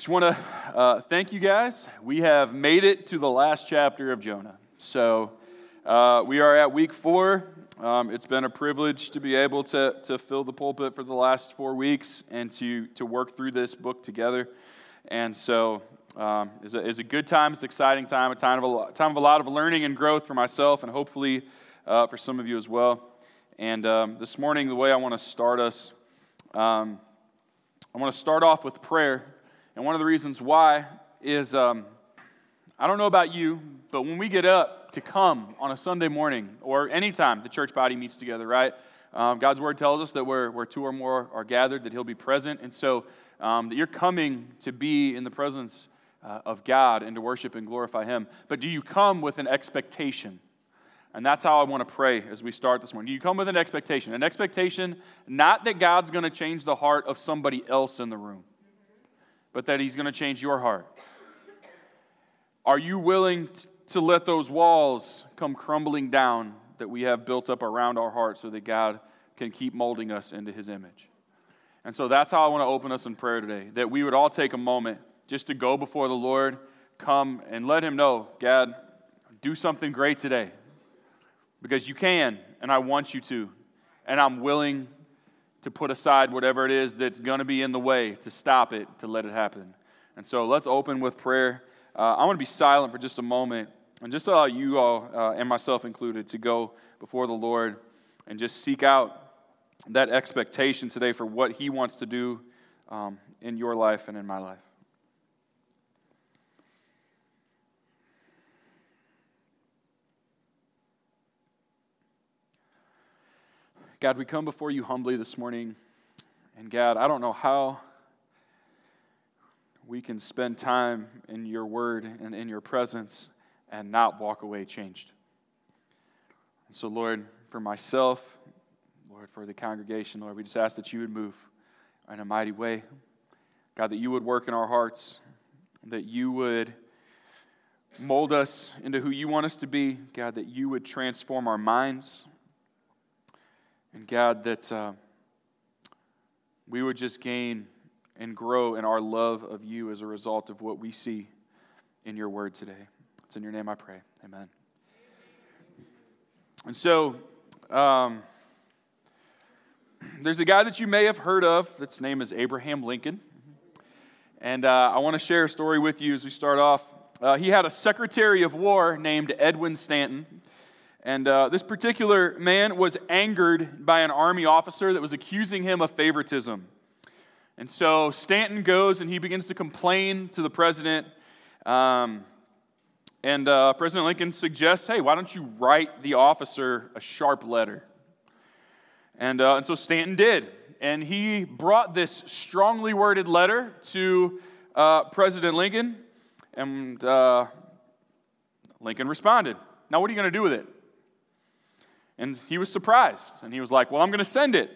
Just want to uh, thank you guys. We have made it to the last chapter of Jonah. So uh, we are at week four. Um, it's been a privilege to be able to, to fill the pulpit for the last four weeks and to, to work through this book together. And so um, it's, a, it's a good time, it's an exciting time, a time of a, time of a lot of learning and growth for myself and hopefully uh, for some of you as well. And um, this morning, the way I want to start us, um, I want to start off with prayer and one of the reasons why is um, I don't know about you, but when we get up to come on a Sunday morning or anytime the church body meets together, right? Um, God's word tells us that where, where two or more are gathered, that He'll be present. And so um, that you're coming to be in the presence uh, of God and to worship and glorify Him. But do you come with an expectation? And that's how I want to pray as we start this morning. Do you come with an expectation? An expectation not that God's going to change the heart of somebody else in the room but that He's going to change your heart? Are you willing to let those walls come crumbling down that we have built up around our hearts so that God can keep molding us into His image? And so that's how I want to open us in prayer today that we would all take a moment just to go before the Lord, come and let Him know, God, do something great today because you can, and I want you to, and I'm willing to put aside whatever it is that's going to be in the way, to stop it, to let it happen. And so let's open with prayer. Uh, I want to be silent for just a moment and just allow you all, uh, and myself included, to go before the Lord and just seek out that expectation today for what He wants to do um, in your life and in my life. God, we come before you humbly this morning. And God, I don't know how we can spend time in your word and in your presence and not walk away changed. And so, Lord, for myself, Lord, for the congregation, Lord, we just ask that you would move in a mighty way. God, that you would work in our hearts, that you would mold us into who you want us to be. God, that you would transform our minds, and God, that uh, we would just gain and grow in our love of you as a result of what we see in your word today. It's in your name I pray. Amen. And so, um, there's a guy that you may have heard of that's name is Abraham Lincoln. And uh, I want to share a story with you as we start off. Uh, he had a secretary of war named Edwin Stanton. And uh, this particular man was angered by an army officer that was accusing him of favoritism. And so Stanton goes and he begins to complain to the president. Um, and uh, President Lincoln suggests, hey, why don't you write the officer a sharp letter? And, uh, and so Stanton did. And he brought this strongly worded letter to uh, President Lincoln. And uh, Lincoln responded. Now, what are you going to do with it? And he was surprised. And he was like, Well, I'm going to send it.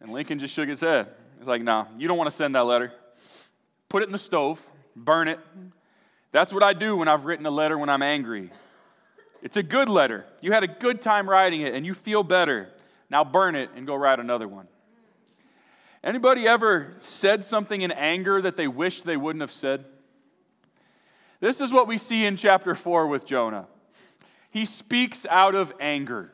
And Lincoln just shook his head. He's like, No, you don't want to send that letter. Put it in the stove, burn it. That's what I do when I've written a letter when I'm angry. It's a good letter. You had a good time writing it and you feel better. Now burn it and go write another one. Anybody ever said something in anger that they wished they wouldn't have said? This is what we see in chapter 4 with Jonah. He speaks out of anger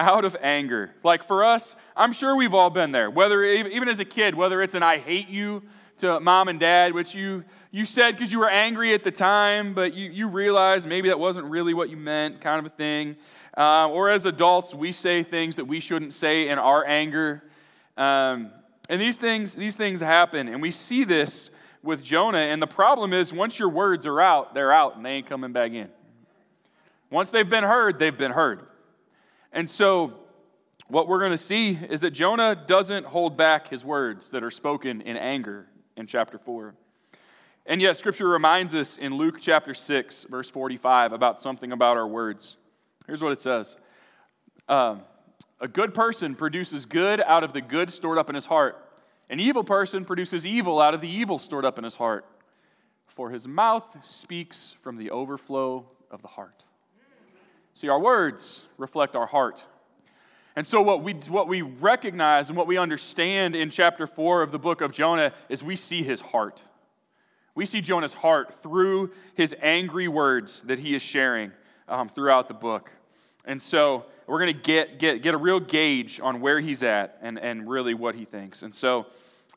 out of anger. Like for us, I'm sure we've all been there. Whether even as a kid, whether it's an I hate you to mom and dad, which you you said because you were angry at the time, but you, you realize maybe that wasn't really what you meant, kind of a thing. Uh, or as adults, we say things that we shouldn't say in our anger. Um, and these things, these things happen, and we see this with Jonah. And the problem is, once your words are out, they're out, and they ain't coming back in. Once they've been heard, they've been heard. And so, what we're going to see is that Jonah doesn't hold back his words that are spoken in anger in chapter 4. And yet, Scripture reminds us in Luke chapter 6, verse 45, about something about our words. Here's what it says um, A good person produces good out of the good stored up in his heart, an evil person produces evil out of the evil stored up in his heart. For his mouth speaks from the overflow of the heart. See, our words reflect our heart. And so, what we, what we recognize and what we understand in chapter 4 of the book of Jonah is we see his heart. We see Jonah's heart through his angry words that he is sharing um, throughout the book. And so we're going to get, get, get a real gauge on where he's at and, and really what he thinks. And so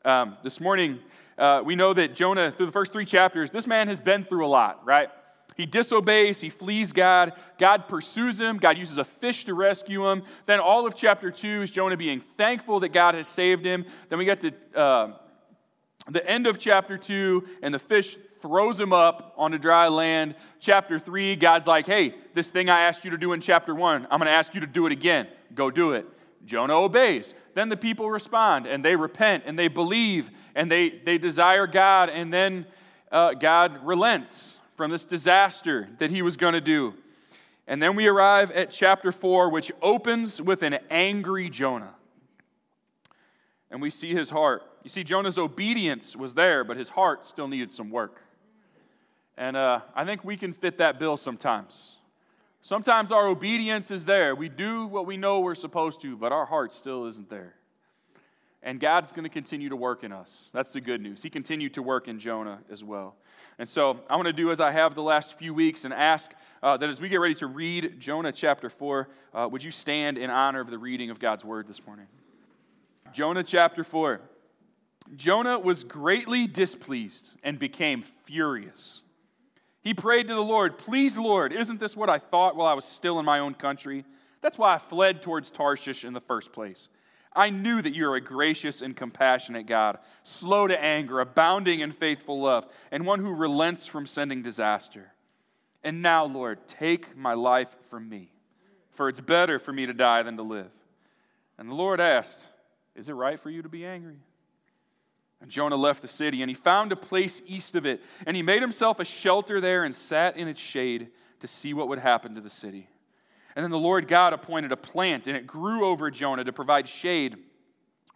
um, this morning, uh, we know that Jonah, through the first three chapters, this man has been through a lot, right? He disobeys, he flees God. God pursues him. God uses a fish to rescue him. Then, all of chapter 2 is Jonah being thankful that God has saved him. Then, we get to uh, the end of chapter 2, and the fish throws him up onto dry land. Chapter 3, God's like, hey, this thing I asked you to do in chapter 1, I'm going to ask you to do it again. Go do it. Jonah obeys. Then the people respond and they repent and they believe and they, they desire God, and then uh, God relents from this disaster that he was going to do. And then we arrive at chapter 4, which opens with an angry Jonah. And we see his heart. You see, Jonah's obedience was there, but his heart still needed some work. And uh, I think we can fit that bill sometimes. Sometimes our obedience is there. We do what we know we're supposed to, but our heart still isn't there. And God's going to continue to work in us. That's the good news. He continued to work in Jonah as well. And so I want to do as I have the last few weeks and ask uh, that as we get ready to read Jonah chapter 4, uh, would you stand in honor of the reading of God's word this morning? Jonah chapter 4. Jonah was greatly displeased and became furious. He prayed to the Lord, Please, Lord, isn't this what I thought while I was still in my own country? That's why I fled towards Tarshish in the first place. I knew that you are a gracious and compassionate God, slow to anger, abounding in faithful love, and one who relents from sending disaster. And now, Lord, take my life from me, for it's better for me to die than to live. And the Lord asked, Is it right for you to be angry? And Jonah left the city, and he found a place east of it, and he made himself a shelter there and sat in its shade to see what would happen to the city. And then the Lord God appointed a plant, and it grew over Jonah to provide shade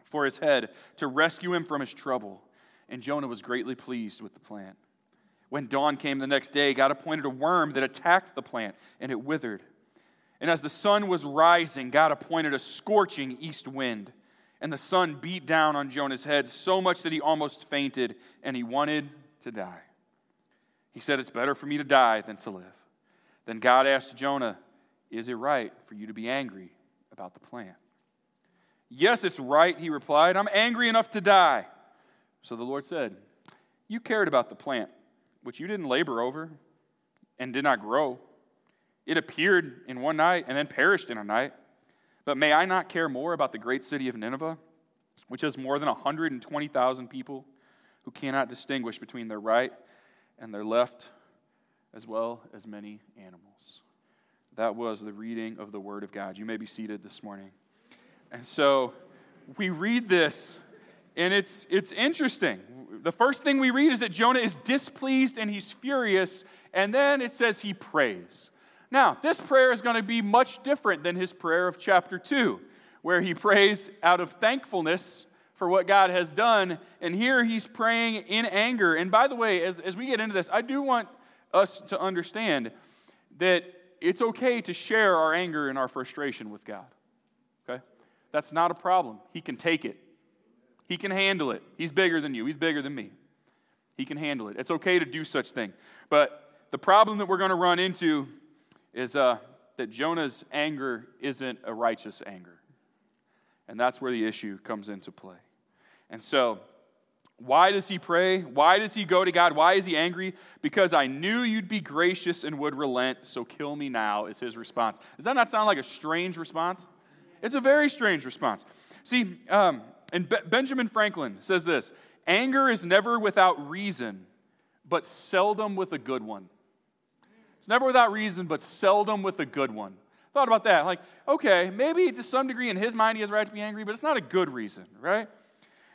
for his head, to rescue him from his trouble. And Jonah was greatly pleased with the plant. When dawn came the next day, God appointed a worm that attacked the plant, and it withered. And as the sun was rising, God appointed a scorching east wind, and the sun beat down on Jonah's head so much that he almost fainted, and he wanted to die. He said, It's better for me to die than to live. Then God asked Jonah, is it right for you to be angry about the plant? Yes, it's right, he replied. I'm angry enough to die. So the Lord said, You cared about the plant, which you didn't labor over and did not grow. It appeared in one night and then perished in a night. But may I not care more about the great city of Nineveh, which has more than 120,000 people who cannot distinguish between their right and their left, as well as many animals? That was the reading of the Word of God. You may be seated this morning. And so we read this, and it's, it's interesting. The first thing we read is that Jonah is displeased and he's furious, and then it says he prays. Now, this prayer is going to be much different than his prayer of chapter 2, where he prays out of thankfulness for what God has done. And here he's praying in anger. And by the way, as, as we get into this, I do want us to understand that it's okay to share our anger and our frustration with God. Okay? That's not a problem. He can take it, He can handle it. He's bigger than you, He's bigger than me. He can handle it. It's okay to do such thing. But the problem that we're going to run into is uh, that Jonah's anger isn't a righteous anger. And that's where the issue comes into play. And so why does he pray? Why does he go to God? Why is he angry? Because I knew you'd be gracious and would relent, so kill me now, is his response. Does that not sound like a strange response? It's a very strange response. See, um, and Be- Benjamin Franklin says this anger is never without reason, but seldom with a good one. It's never without reason, but seldom with a good one. Thought about that. Like, okay, maybe to some degree in his mind he has right to be angry, but it's not a good reason, right?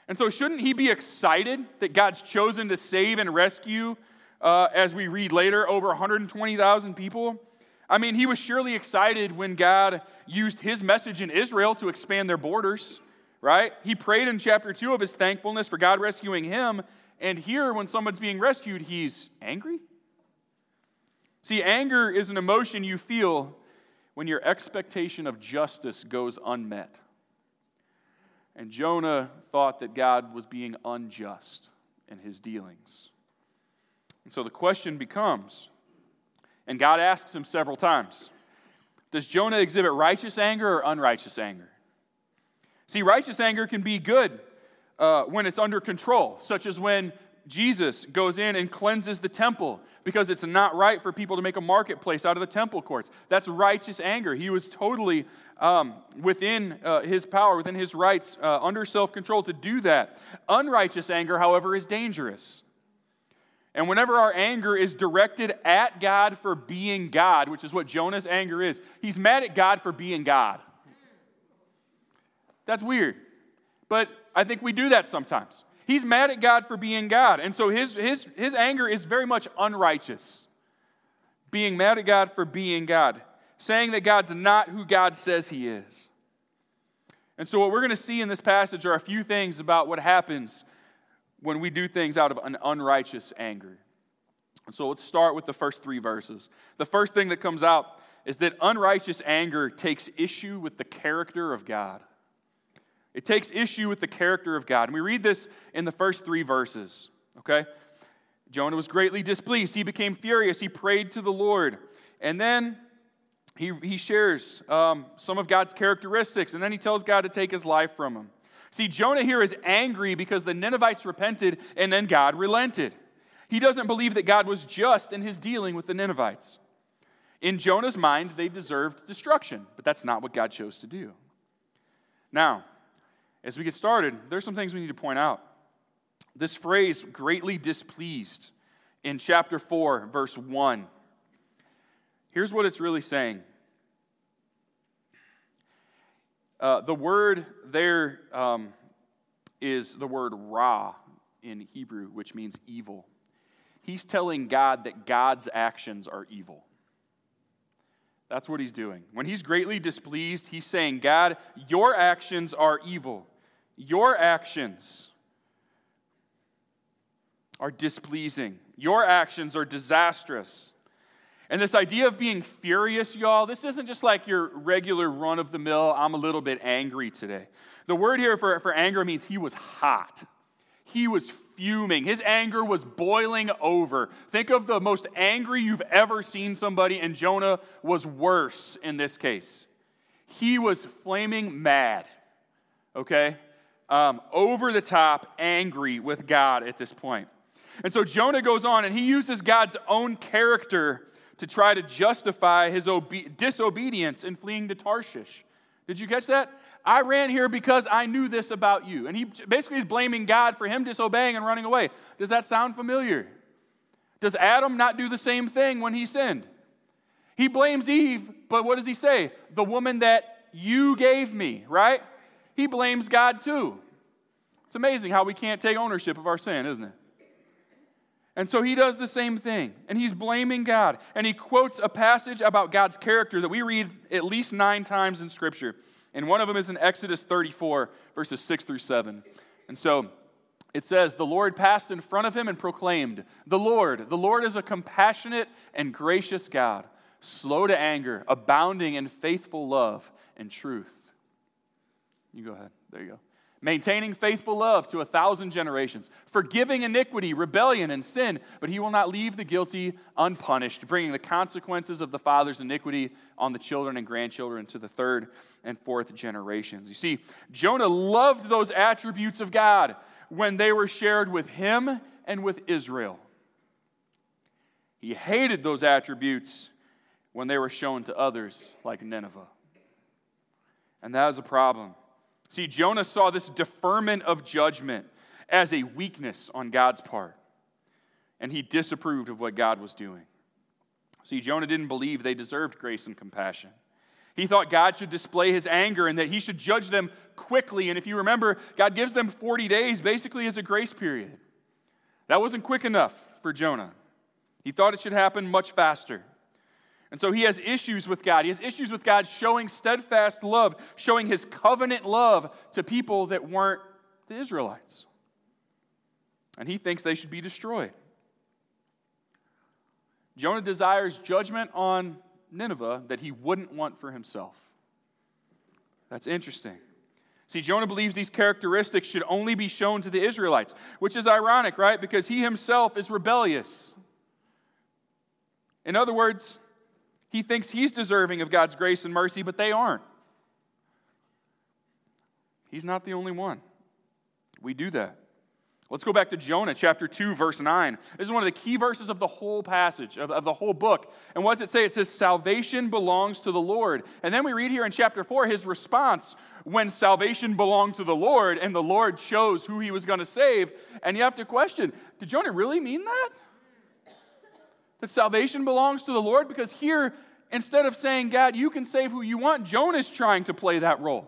And so, shouldn't he be excited that God's chosen to save and rescue, uh, as we read later, over 120,000 people? I mean, he was surely excited when God used his message in Israel to expand their borders, right? He prayed in chapter 2 of his thankfulness for God rescuing him. And here, when someone's being rescued, he's angry? See, anger is an emotion you feel when your expectation of justice goes unmet. And Jonah thought that God was being unjust in his dealings. And so the question becomes, and God asks him several times Does Jonah exhibit righteous anger or unrighteous anger? See, righteous anger can be good uh, when it's under control, such as when Jesus goes in and cleanses the temple because it's not right for people to make a marketplace out of the temple courts. That's righteous anger. He was totally um, within uh, his power, within his rights, uh, under self control to do that. Unrighteous anger, however, is dangerous. And whenever our anger is directed at God for being God, which is what Jonah's anger is, he's mad at God for being God. That's weird. But I think we do that sometimes. He's mad at God for being God. And so his, his, his anger is very much unrighteous. Being mad at God for being God, saying that God's not who God says he is. And so, what we're going to see in this passage are a few things about what happens when we do things out of an unrighteous anger. So, let's start with the first three verses. The first thing that comes out is that unrighteous anger takes issue with the character of God. It takes issue with the character of God. And we read this in the first three verses, okay? Jonah was greatly displeased. He became furious. He prayed to the Lord. And then he, he shares um, some of God's characteristics, and then he tells God to take his life from him. See, Jonah here is angry because the Ninevites repented and then God relented. He doesn't believe that God was just in his dealing with the Ninevites. In Jonah's mind, they deserved destruction, but that's not what God chose to do. Now, as we get started, there's some things we need to point out. This phrase, greatly displeased, in chapter 4, verse 1, here's what it's really saying. Uh, the word there um, is the word ra in Hebrew, which means evil. He's telling God that God's actions are evil. That's what he's doing. When he's greatly displeased, he's saying, God, your actions are evil. Your actions are displeasing. Your actions are disastrous. And this idea of being furious, y'all, this isn't just like your regular run of the mill, I'm a little bit angry today. The word here for, for anger means he was hot. He was fuming. His anger was boiling over. Think of the most angry you've ever seen somebody, and Jonah was worse in this case. He was flaming mad, okay? Um, over the top angry with God at this point. And so Jonah goes on and he uses God's own character to try to justify his obe- disobedience in fleeing to Tarshish. Did you catch that? I ran here because I knew this about you. And he basically is blaming God for him disobeying and running away. Does that sound familiar? Does Adam not do the same thing when he sinned? He blames Eve, but what does he say? The woman that you gave me, right? He blames God too. It's amazing how we can't take ownership of our sin, isn't it? And so he does the same thing, and he's blaming God. And he quotes a passage about God's character that we read at least nine times in Scripture. And one of them is in Exodus 34, verses 6 through 7. And so it says, The Lord passed in front of him and proclaimed, The Lord, the Lord is a compassionate and gracious God, slow to anger, abounding in faithful love and truth you go ahead. There you go. Maintaining faithful love to a thousand generations, forgiving iniquity, rebellion, and sin, but he will not leave the guilty unpunished, bringing the consequences of the father's iniquity on the children and grandchildren to the third and fourth generations. You see, Jonah loved those attributes of God when they were shared with him and with Israel. He hated those attributes when they were shown to others, like Nineveh. And that is a problem. See, Jonah saw this deferment of judgment as a weakness on God's part, and he disapproved of what God was doing. See, Jonah didn't believe they deserved grace and compassion. He thought God should display his anger and that he should judge them quickly. And if you remember, God gives them 40 days basically as a grace period. That wasn't quick enough for Jonah. He thought it should happen much faster. And so he has issues with God. He has issues with God showing steadfast love, showing his covenant love to people that weren't the Israelites. And he thinks they should be destroyed. Jonah desires judgment on Nineveh that he wouldn't want for himself. That's interesting. See, Jonah believes these characteristics should only be shown to the Israelites, which is ironic, right? Because he himself is rebellious. In other words, he thinks he's deserving of God's grace and mercy, but they aren't. He's not the only one. We do that. Let's go back to Jonah chapter 2, verse 9. This is one of the key verses of the whole passage, of, of, the whole book. And what does it say? It says, Salvation belongs to the Lord. And then we read here in chapter 4 his response when salvation belonged to the Lord and the Lord chose who he was going to save. And you have to question did Jonah really mean that? That salvation belongs to the Lord? Because here, instead of saying, God, you can save who you want, Jonah's trying to play that role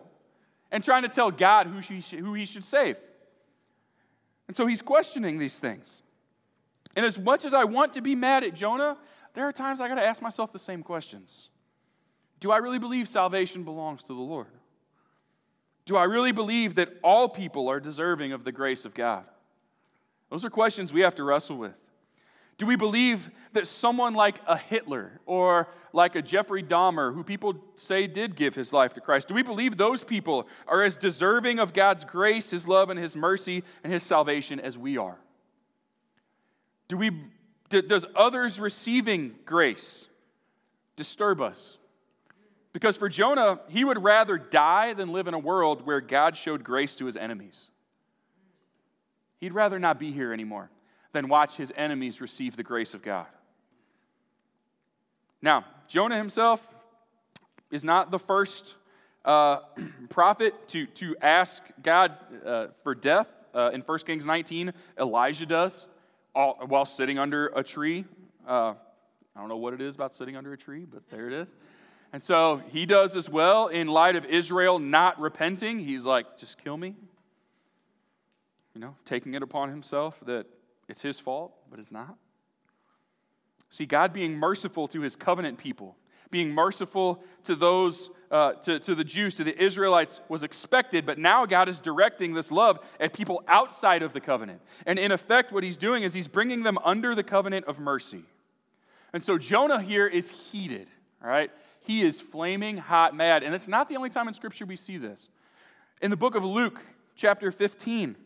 and trying to tell God who, she, who he should save. And so he's questioning these things. And as much as I want to be mad at Jonah, there are times I got to ask myself the same questions. Do I really believe salvation belongs to the Lord? Do I really believe that all people are deserving of the grace of God? Those are questions we have to wrestle with. Do we believe that someone like a Hitler or like a Jeffrey Dahmer, who people say did give his life to Christ, do we believe those people are as deserving of God's grace, His love, and His mercy and His salvation as we are? Do we, does others receiving grace disturb us? Because for Jonah, he would rather die than live in a world where God showed grace to his enemies. He'd rather not be here anymore than watch his enemies receive the grace of God. Now, Jonah himself is not the first uh, prophet to, to ask God uh, for death. Uh, in 1 Kings 19, Elijah does all, while sitting under a tree. Uh, I don't know what it is about sitting under a tree, but there it is. And so he does as well in light of Israel not repenting. He's like, just kill me. You know, taking it upon himself that it's his fault, but it's not. See, God being merciful to his covenant people, being merciful to those, uh, to, to the Jews, to the Israelites, was expected, but now God is directing this love at people outside of the covenant. And in effect, what he's doing is he's bringing them under the covenant of mercy. And so Jonah here is heated, all right? He is flaming hot mad. And it's not the only time in Scripture we see this. In the book of Luke, chapter 15, you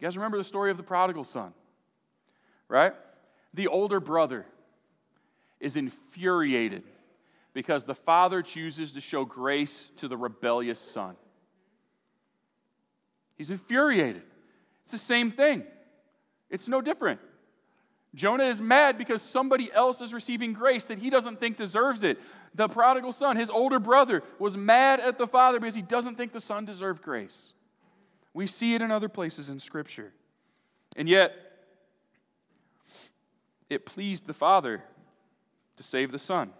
guys remember the story of the prodigal son? Right? The older brother is infuriated because the father chooses to show grace to the rebellious son. He's infuriated. It's the same thing, it's no different. Jonah is mad because somebody else is receiving grace that he doesn't think deserves it. The prodigal son, his older brother, was mad at the father because he doesn't think the son deserved grace. We see it in other places in Scripture. And yet, it pleased the Father to save the Son.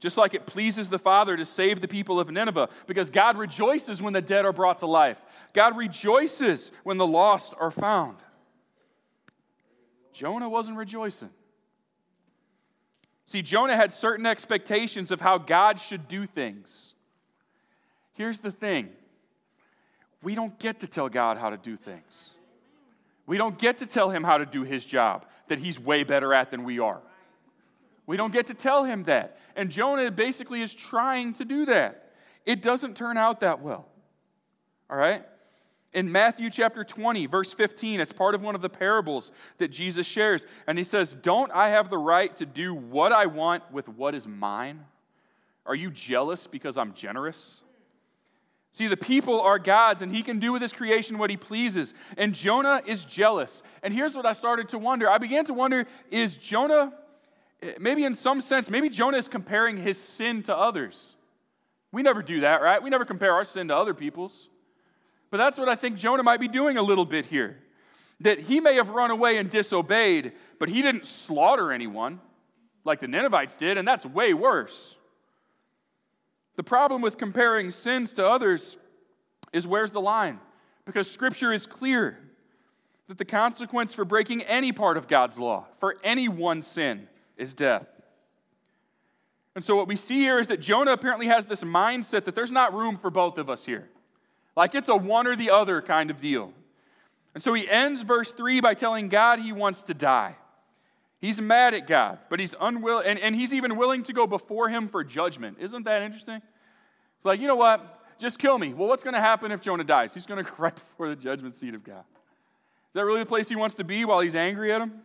Just like it pleases the Father to save the people of Nineveh, because God rejoices when the dead are brought to life. God rejoices when the lost are found. Jonah wasn't rejoicing. See, Jonah had certain expectations of how God should do things. Here's the thing we don't get to tell God how to do things. We don't get to tell him how to do his job that he's way better at than we are. We don't get to tell him that. And Jonah basically is trying to do that. It doesn't turn out that well. All right? In Matthew chapter 20, verse 15, it's part of one of the parables that Jesus shares. And he says, Don't I have the right to do what I want with what is mine? Are you jealous because I'm generous? See, the people are God's, and He can do with His creation what He pleases. And Jonah is jealous. And here's what I started to wonder I began to wonder is Jonah, eh, maybe in some sense, maybe Jonah is comparing his sin to others. We never do that, right? We never compare our sin to other people's. But that's what I think Jonah might be doing a little bit here. That he may have run away and disobeyed, but he didn't slaughter anyone like the Ninevites did, and that's way worse. The problem with comparing sins to others is where's the line? Because Scripture is clear that the consequence for breaking any part of God's law, for any one sin, is death. And so, what we see here is that Jonah apparently has this mindset that there's not room for both of us here. Like it's a one or the other kind of deal. And so, he ends verse 3 by telling God he wants to die. He's mad at God, but he's unwilling, and, and he's even willing to go before him for judgment. Isn't that interesting? It's like, you know what? Just kill me. Well, what's going to happen if Jonah dies? He's going to go right before the judgment seat of God. Is that really the place he wants to be while he's angry at him?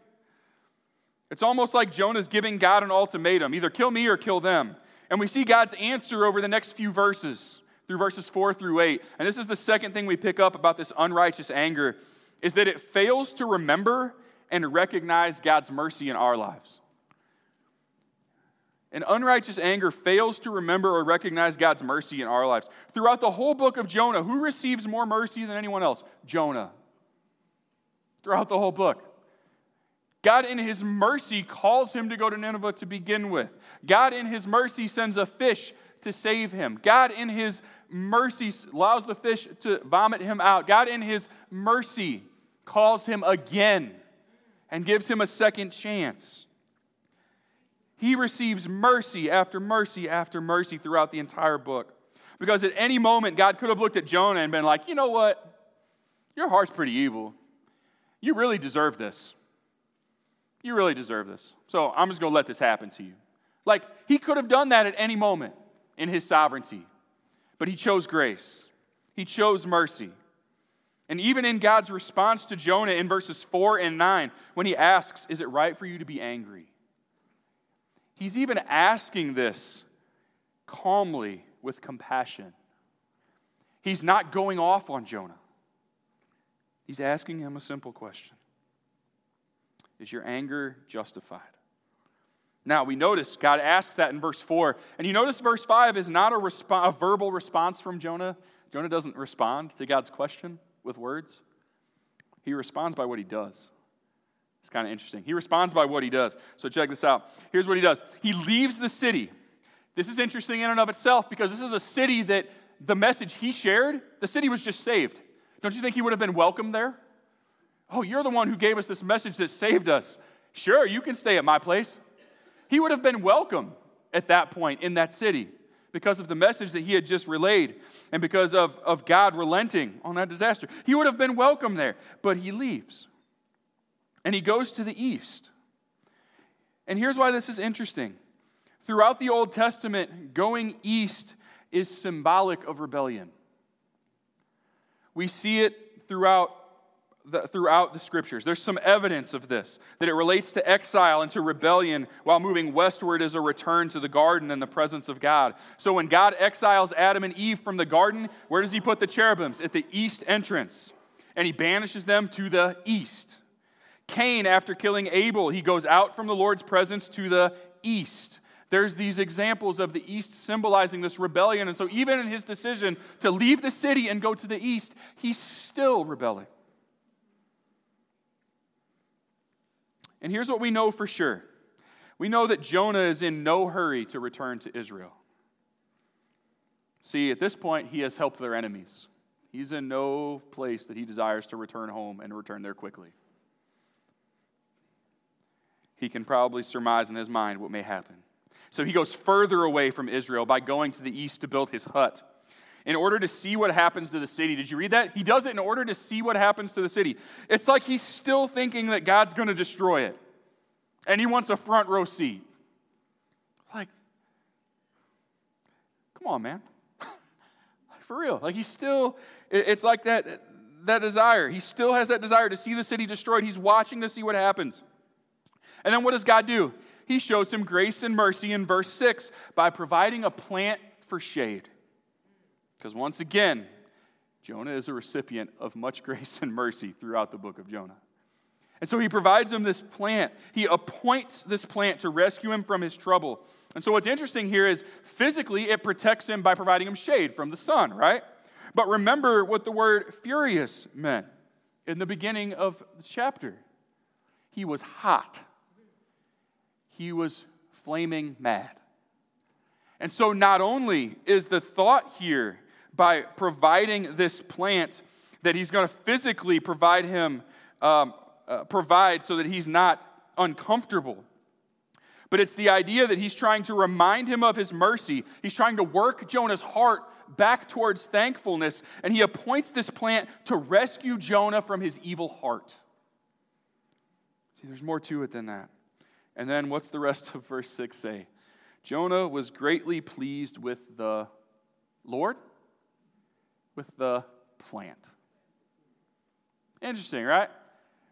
It's almost like Jonah's giving God an ultimatum either kill me or kill them. And we see God's answer over the next few verses, through verses 4 through 8. And this is the second thing we pick up about this unrighteous anger is that it fails to remember and recognize God's mercy in our lives. An unrighteous anger fails to remember or recognize God's mercy in our lives. Throughout the whole book of Jonah, who receives more mercy than anyone else? Jonah. Throughout the whole book. God, in His mercy, calls him to go to Nineveh to begin with. God, in His mercy, sends a fish to save him. God, in His mercy, allows the fish to vomit him out. God, in His mercy, calls him again and gives him a second chance. He receives mercy after mercy after mercy throughout the entire book. Because at any moment, God could have looked at Jonah and been like, you know what? Your heart's pretty evil. You really deserve this. You really deserve this. So I'm just going to let this happen to you. Like, he could have done that at any moment in his sovereignty, but he chose grace, he chose mercy. And even in God's response to Jonah in verses 4 and 9, when he asks, Is it right for you to be angry? He's even asking this calmly with compassion. He's not going off on Jonah. He's asking him a simple question Is your anger justified? Now, we notice God asks that in verse 4. And you notice verse 5 is not a, resp- a verbal response from Jonah. Jonah doesn't respond to God's question with words, he responds by what he does. It's kind of interesting. He responds by what he does. So check this out. Here's what he does he leaves the city. This is interesting in and of itself because this is a city that the message he shared, the city was just saved. Don't you think he would have been welcome there? Oh, you're the one who gave us this message that saved us. Sure, you can stay at my place. He would have been welcome at that point in that city because of the message that he had just relayed and because of, of God relenting on that disaster. He would have been welcome there, but he leaves and he goes to the east. And here's why this is interesting. Throughout the Old Testament, going east is symbolic of rebellion. We see it throughout the, throughout the scriptures. There's some evidence of this, that it relates to exile and to rebellion, while moving westward is a return to the garden and the presence of God. So when God exiles Adam and Eve from the garden, where does he put the cherubims? At the east entrance. And he banishes them to the east. Cain, after killing Abel, he goes out from the Lord's presence to the east. There's these examples of the east symbolizing this rebellion. And so, even in his decision to leave the city and go to the east, he's still rebelling. And here's what we know for sure we know that Jonah is in no hurry to return to Israel. See, at this point, he has helped their enemies. He's in no place that he desires to return home and return there quickly he can probably surmise in his mind what may happen. So he goes further away from Israel by going to the east to build his hut. In order to see what happens to the city. Did you read that? He does it in order to see what happens to the city. It's like he's still thinking that God's going to destroy it. And he wants a front row seat. Like, come on, man. For real. Like, he's still, it's like that, that desire. He still has that desire to see the city destroyed. He's watching to see what happens. And then what does God do? He shows him grace and mercy in verse 6 by providing a plant for shade. Because once again, Jonah is a recipient of much grace and mercy throughout the book of Jonah. And so he provides him this plant. He appoints this plant to rescue him from his trouble. And so what's interesting here is physically it protects him by providing him shade from the sun, right? But remember what the word furious meant in the beginning of the chapter. He was hot he was flaming mad. And so, not only is the thought here by providing this plant that he's going to physically provide him, um, uh, provide so that he's not uncomfortable, but it's the idea that he's trying to remind him of his mercy. He's trying to work Jonah's heart back towards thankfulness, and he appoints this plant to rescue Jonah from his evil heart. See, there's more to it than that. And then what's the rest of verse 6 say? Jonah was greatly pleased with the Lord, with the plant. Interesting, right?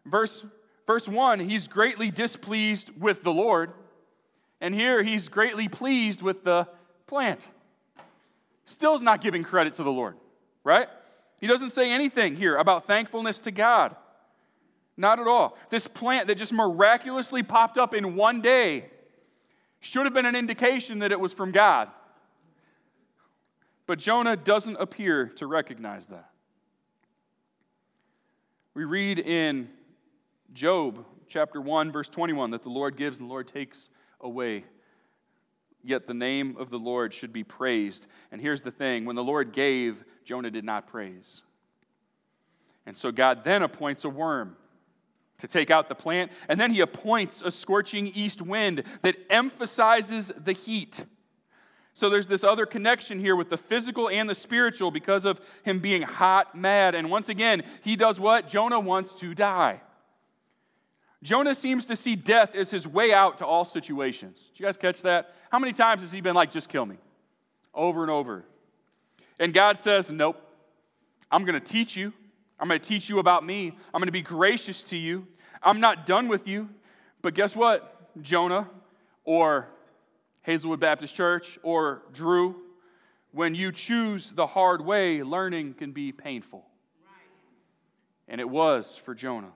Verse, verse 1, he's greatly displeased with the Lord. And here he's greatly pleased with the plant. Still is not giving credit to the Lord, right? He doesn't say anything here about thankfulness to God. Not at all. This plant that just miraculously popped up in one day should have been an indication that it was from God. But Jonah doesn't appear to recognize that. We read in Job chapter 1, verse 21, that the Lord gives and the Lord takes away. Yet the name of the Lord should be praised. And here's the thing when the Lord gave, Jonah did not praise. And so God then appoints a worm to take out the plant, and then he appoints a scorching east wind that emphasizes the heat. So there's this other connection here with the physical and the spiritual because of him being hot, mad. And once again, he does what? Jonah wants to die. Jonah seems to see death as his way out to all situations. Did you guys catch that? How many times has he been like, just kill me? Over and over. And God says, nope, I'm going to teach you. I'm going to teach you about me. I'm going to be gracious to you. I'm not done with you. But guess what, Jonah or Hazelwood Baptist Church or Drew? When you choose the hard way, learning can be painful. And it was for Jonah.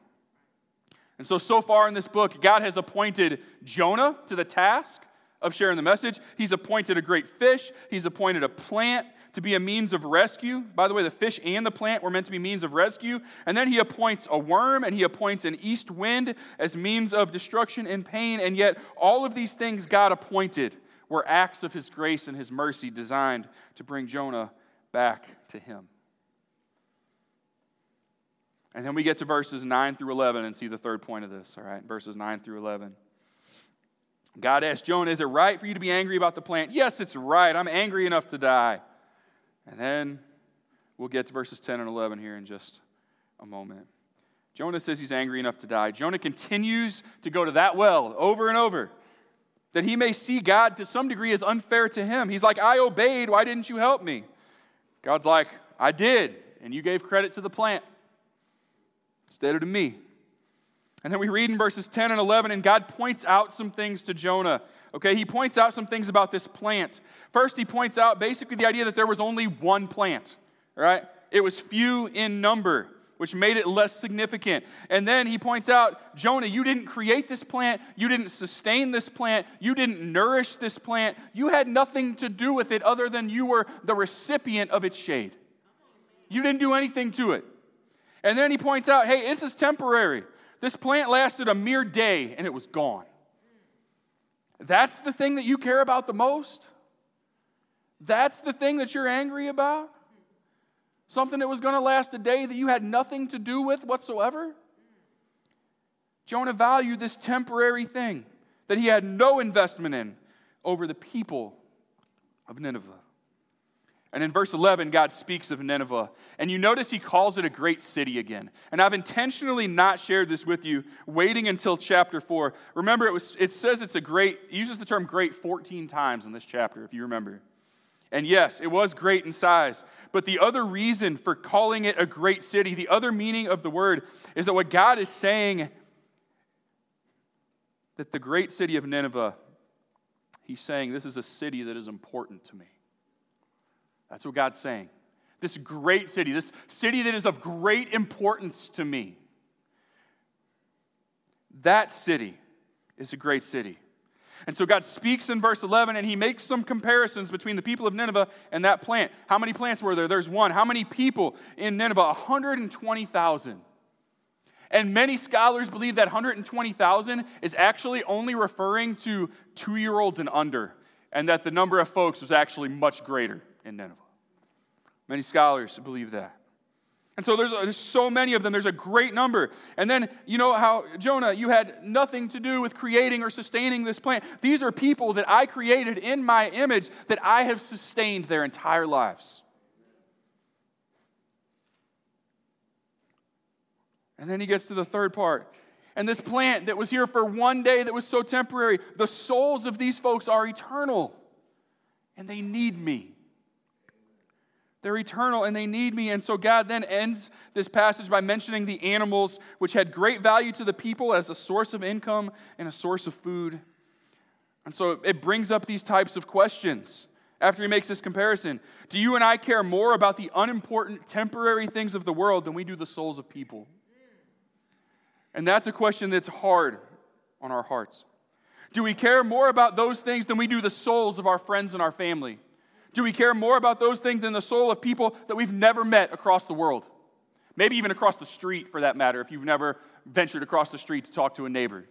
And so, so far in this book, God has appointed Jonah to the task of sharing the message. He's appointed a great fish, he's appointed a plant to be a means of rescue. By the way, the fish and the plant were meant to be means of rescue. And then he appoints a worm and he appoints an east wind as means of destruction and pain. And yet, all of these things God appointed were acts of his grace and his mercy designed to bring Jonah back to him. And then we get to verses 9 through 11 and see the third point of this, all right? Verses 9 through 11. God asked Jonah, Is it right for you to be angry about the plant? Yes, it's right. I'm angry enough to die. And then we'll get to verses 10 and 11 here in just a moment. Jonah says he's angry enough to die. Jonah continues to go to that well over and over that he may see God to some degree as unfair to him. He's like, I obeyed. Why didn't you help me? God's like, I did. And you gave credit to the plant instead of to me. And then we read in verses 10 and 11, and God points out some things to Jonah. Okay, he points out some things about this plant. First, he points out basically the idea that there was only one plant, right? It was few in number, which made it less significant. And then he points out, Jonah, you didn't create this plant, you didn't sustain this plant, you didn't nourish this plant, you had nothing to do with it other than you were the recipient of its shade. You didn't do anything to it. And then he points out, hey, this is temporary. This plant lasted a mere day and it was gone. That's the thing that you care about the most? That's the thing that you're angry about? Something that was going to last a day that you had nothing to do with whatsoever? Jonah valued this temporary thing that he had no investment in over the people of Nineveh. And in verse 11, God speaks of Nineveh. And you notice he calls it a great city again. And I've intentionally not shared this with you, waiting until chapter 4. Remember, it, was, it says it's a great, uses the term great 14 times in this chapter, if you remember. And yes, it was great in size. But the other reason for calling it a great city, the other meaning of the word, is that what God is saying that the great city of Nineveh, he's saying this is a city that is important to me. That's what God's saying. This great city, this city that is of great importance to me. That city is a great city. And so God speaks in verse 11 and he makes some comparisons between the people of Nineveh and that plant. How many plants were there? There's one. How many people in Nineveh? 120,000. And many scholars believe that 120,000 is actually only referring to two year olds and under, and that the number of folks was actually much greater in Nineveh. Many scholars believe that. And so there's, there's, so many of them, there's a great number. And then, you know how, Jonah, you had nothing to do with creating or sustaining this plant. These are people that I created in my image that I have sustained their entire lives. And then he gets to the third part. And this plant that was here for one day that was so temporary, the souls of these folks are eternal. And they need me. They're eternal and they need me. And so God then ends this passage by mentioning the animals, which had great value to the people as a source of income and a source of food. And so it brings up these types of questions after he makes this comparison. Do you and I care more about the unimportant temporary things of the world than we do the souls of people? And that's a question that's hard on our hearts. Do we care more about those things than we do the souls of our friends and our family? Do we care more about those things than the soul of people that we've never met across the world? Maybe even across the street, for that matter, if you've never ventured across the street to talk to a neighbor.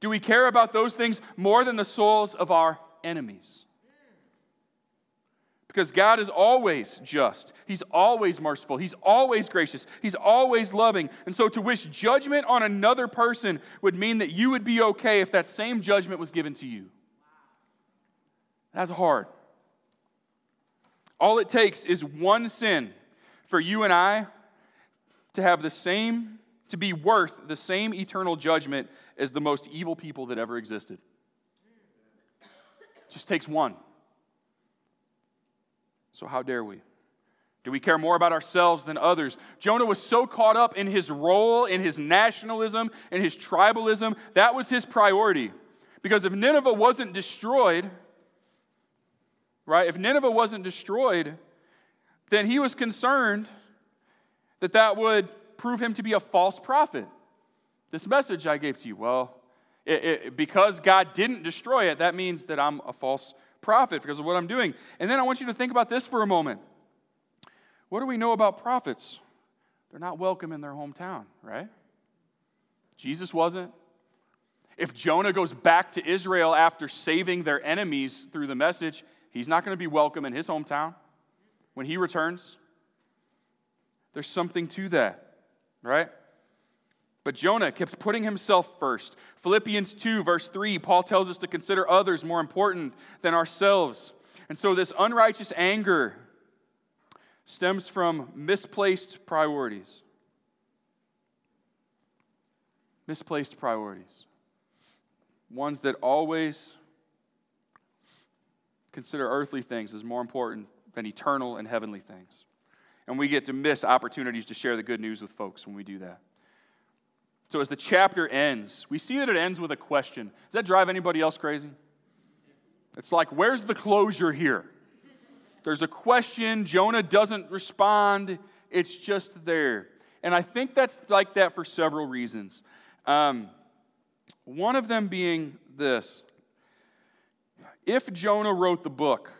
Do we care about those things more than the souls of our enemies? Because God is always just. He's always merciful. He's always gracious. He's always loving. And so to wish judgment on another person would mean that you would be okay if that same judgment was given to you. That's hard. All it takes is one sin for you and I to have the same, to be worth the same eternal judgment as the most evil people that ever existed. It just takes one. So, how dare we? Do we care more about ourselves than others? Jonah was so caught up in his role, in his nationalism, in his tribalism. That was his priority. Because if Nineveh wasn't destroyed, right, if Nineveh wasn't destroyed, then he was concerned that that would prove him to be a false prophet. This message I gave to you, well, it, it, because God didn't destroy it, that means that I'm a false prophet because of what I'm doing. And then I want you to think about this for a moment. What do we know about prophets? They're not welcome in their hometown, right? Jesus wasn't. If Jonah goes back to Israel after saving their enemies through the message, he's not going to be welcome in his hometown when he returns. There's something to that, right? But Jonah kept putting himself first. Philippians 2, verse 3, Paul tells us to consider others more important than ourselves. And so this unrighteous anger stems from misplaced priorities. Misplaced priorities. Ones that always consider earthly things as more important than eternal and heavenly things. And we get to miss opportunities to share the good news with folks when we do that. So as the chapter ends, we see that it ends with a question. Does that drive anybody else crazy? It's like, where's the closure here? There's a question, Jonah doesn't respond, it's just there. And I think that's like that for several reasons. Um, one of them being this if Jonah wrote the book,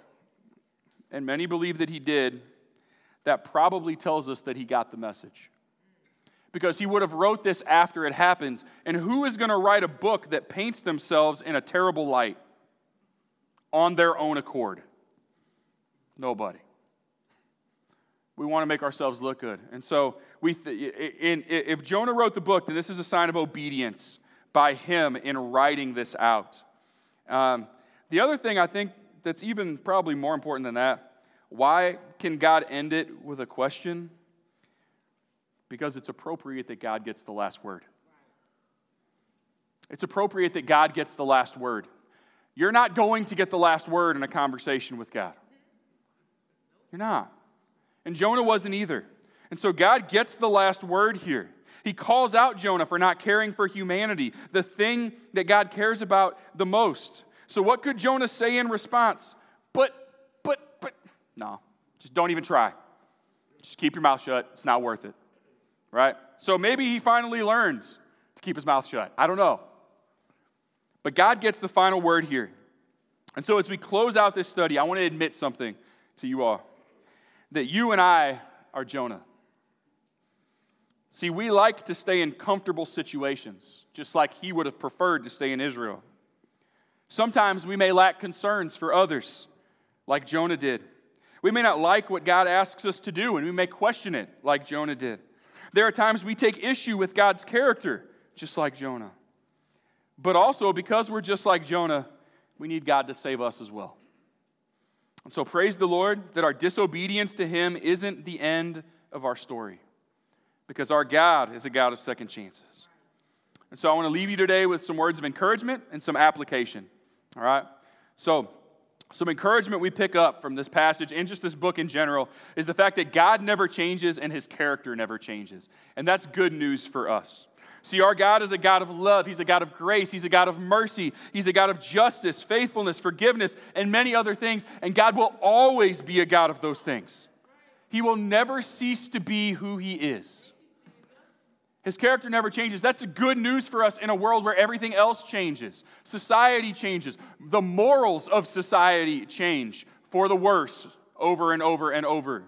and many believe that he did, that probably tells us that he got the message because he would have wrote this after it happens. And who is going to write a book that paints themselves in a terrible light on their own accord? Nobody. We want to make ourselves look good. And so, we th- in, if Jonah wrote the book, then this is a sign of obedience by him in writing this out. Um, the other thing I think that's even probably more important than that why can God end it with a question? because it's appropriate that God gets the last word. It's appropriate that God gets the last word. You're not going to get the last word in a conversation with God. You're not. And Jonah wasn't either. And so God gets the last word here. He calls out Jonah for not caring for humanity, the thing that God cares about the most. So, what could Jonah say in response? But, but, but, no, just don't even try. Just keep your mouth shut. It's not worth it right? So maybe he finally learns to keep his mouth shut. I don't know. But God gets the final word here. And so as we close out this study, I want to admit something to you all that you and I are Jonah. See, we like to stay in comfortable situations, just like he would have preferred to stay in Israel. Sometimes we may lack concerns for others, like Jonah did. We may not like what God asks us to do, and we may question it, like Jonah did. There are times we take issue with God's character, just like Jonah. But also, because we're just like Jonah, we need God to save us as well. And so, praise the Lord that our disobedience to Him isn't the end of our story, because our God is a God of second chances. And so, I want to leave you today with some words of encouragement and some application. All right? So, Some encouragement we pick up from this passage and just this book in general is the fact that God never changes and his character never changes. And that's good news for us. See, our God is a God of love. He's a God of grace. He's a God of mercy. He's a God of justice, faithfulness, forgiveness, and many other things. And God will always be a God of those things. He will never cease to be who He is. His character never changes. That's good news for us in a world where everything else changes. Society changes. The morals of society change for the worse over and over and over.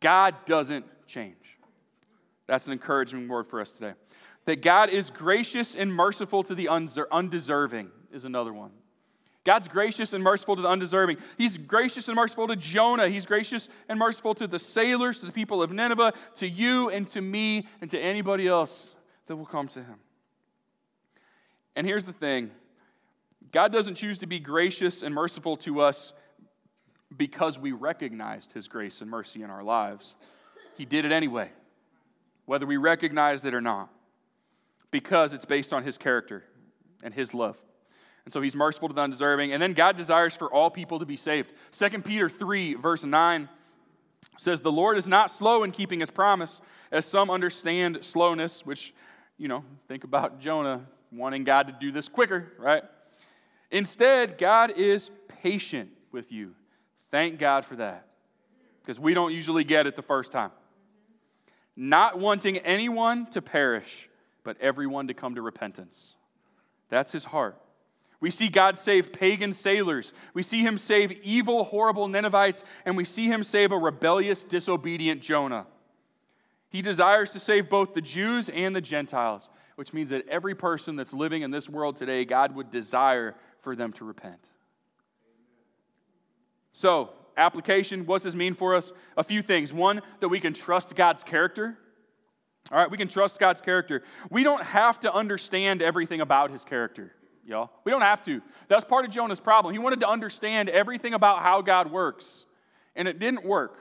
God doesn't change. That's an encouraging word for us today. That God is gracious and merciful to the undeserving is another one. God's gracious and merciful to the undeserving. He's gracious and merciful to Jonah. He's gracious and merciful to the sailors, to the people of Nineveh, to you and to me, and to anybody else that will come to him. And here's the thing God doesn't choose to be gracious and merciful to us because we recognized his grace and mercy in our lives. He did it anyway whether we recognized it or not, because it's based on his character and his love. And so he's merciful to the undeserving. And then God desires for all people to be saved. 2 Peter 3, verse 9 says, The Lord is not slow in keeping his promise, as some understand slowness, which, you know, think about Jonah wanting God to do this quicker, right? Instead, God is patient with you. Thank God for that, because we don't usually get it the first time not wanting anyone to perish, but everyone to come to repentance. That's his heart. We see God save pagan sailors. We see him save evil, horrible Ninevites, and we see him save a rebellious, disobedient Jonah. He desires to save both the Jews and the Gentiles, which means that every person that's living in this world today, God would desire for them to repent. So, application, what's this mean for us? A few things. One, that we can trust God's character. All right, we can trust God's character. We don't have to understand everything about his character, y'all. We don't have to. That's part of Jonah's problem. He wanted to understand everything about how God works, and it didn't work,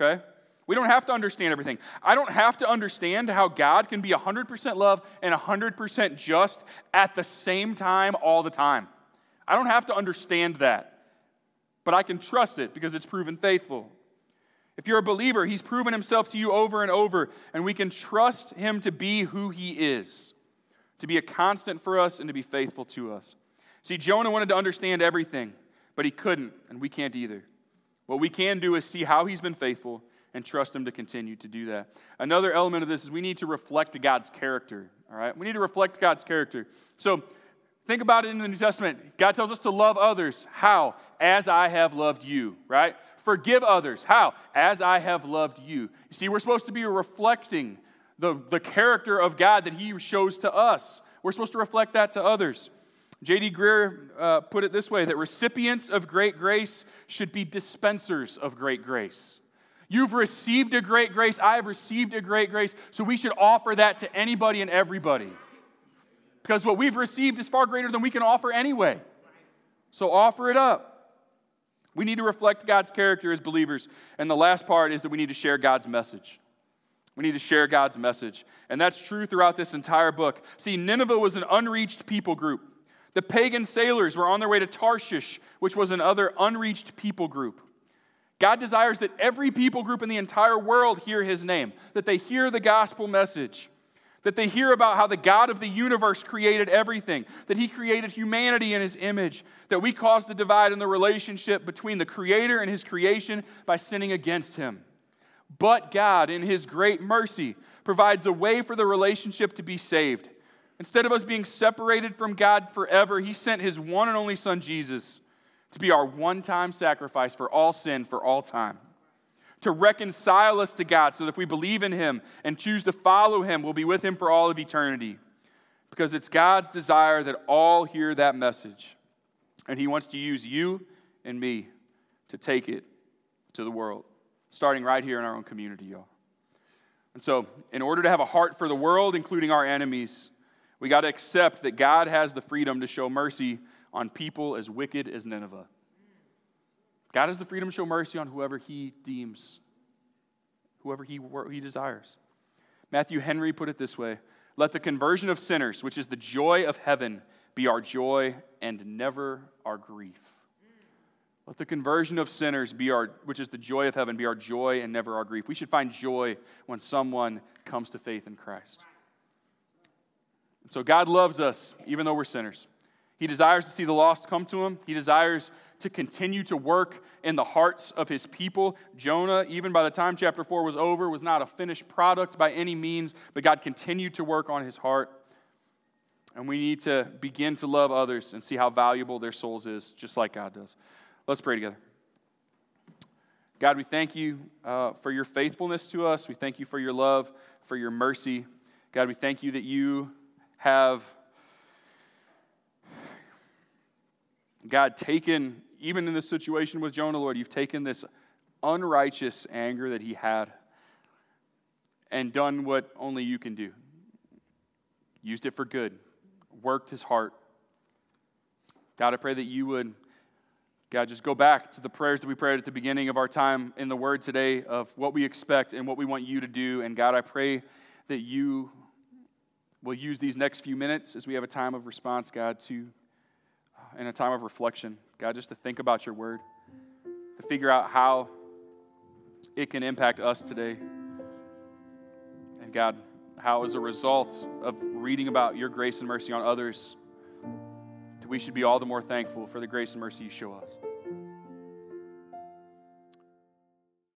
okay? We don't have to understand everything. I don't have to understand how God can be 100% love and 100% just at the same time all the time. I don't have to understand that but I can trust it because it's proven faithful. If you're a believer, he's proven himself to you over and over, and we can trust him to be who he is, to be a constant for us and to be faithful to us. See, Jonah wanted to understand everything, but he couldn't, and we can't either. What we can do is see how he's been faithful and trust him to continue to do that. Another element of this is we need to reflect God's character, all right? We need to reflect God's character. So, Think about it in the New Testament. God tells us to love others. How? As I have loved you, right? Forgive others. How? As I have loved you. You see, we're supposed to be reflecting the, the character of God that He shows to us. We're supposed to reflect that to others. J.D. Greear uh, put it this way that recipients of great grace should be dispensers of great grace. You've received a great grace. I have received a great grace. So we should offer that to anybody and everybody because what we've received is far greater than we can offer anyway. So offer it up. We need to reflect God's character as believers. And the last part is that we need to share God's message. We need to share God's message. And that's true throughout this entire book. See, Nineveh was an unreached people group. The pagan sailors were on their way to Tarshish, which was another unreached people group. God desires that every people group in the entire world hear his name, that they hear the gospel message that they hear about how the God of the universe created everything, that He created humanity in His image, that we caused the divide in the relationship between the Creator and His creation by sinning against Him. But God, in His great mercy, provides a way for the relationship to be saved. Instead of us being separated from God forever, He sent His one and only Son, Jesus, to be our one time sacrifice for all sin for all time to reconcile us to God so that if we believe in Him and choose to follow Him, we'll be with Him for all of eternity. Because it's God's desire that all hear that message. And He wants to use you and me to take it to the world, starting right here in our own community, y'all. And so, in order to have a heart for the world, including our enemies, we got to accept that God has the freedom to show mercy on people as wicked as Nineveh. God has the freedom to show mercy on whoever he deems, whoever he, he desires. Matthew Henry put it this way Let the conversion of sinners, which is the joy of heaven, be our joy and never our grief. Let the conversion of sinners be our, which is the joy of heaven, be our joy and never our grief. We should find joy when someone comes to faith in Christ. And so God loves us even though we're sinners. He desires to see the lost come to him. He desires to continue to work in the hearts of his people. Jonah, even by the time chapter 4 was over, was not a finished product by any means, but God continued to work on his heart. And we need to begin to love others and see how valuable their souls is, just like God does. Let's pray together. God, we thank you uh, for your faithfulness to us. We thank you for your love, for your mercy. God, we thank you that you have, God, taken, even in this situation with Jonah, Lord, you've taken this unrighteous anger that he had and done what only you can do. Used it for good, worked his heart. God, I pray that you would, God, just go back to the prayers that we prayed at the beginning of our time in the Word today of what we expect and what we want you to do. And God, I pray that you will use these next few minutes as we have a time of response, God, to, uh, in a time of reflection, God, just to think about your Word, to figure out how it can impact us today. And God, how, as a result of reading about your grace and mercy on others, we should be all the more thankful for the grace and mercy you show us.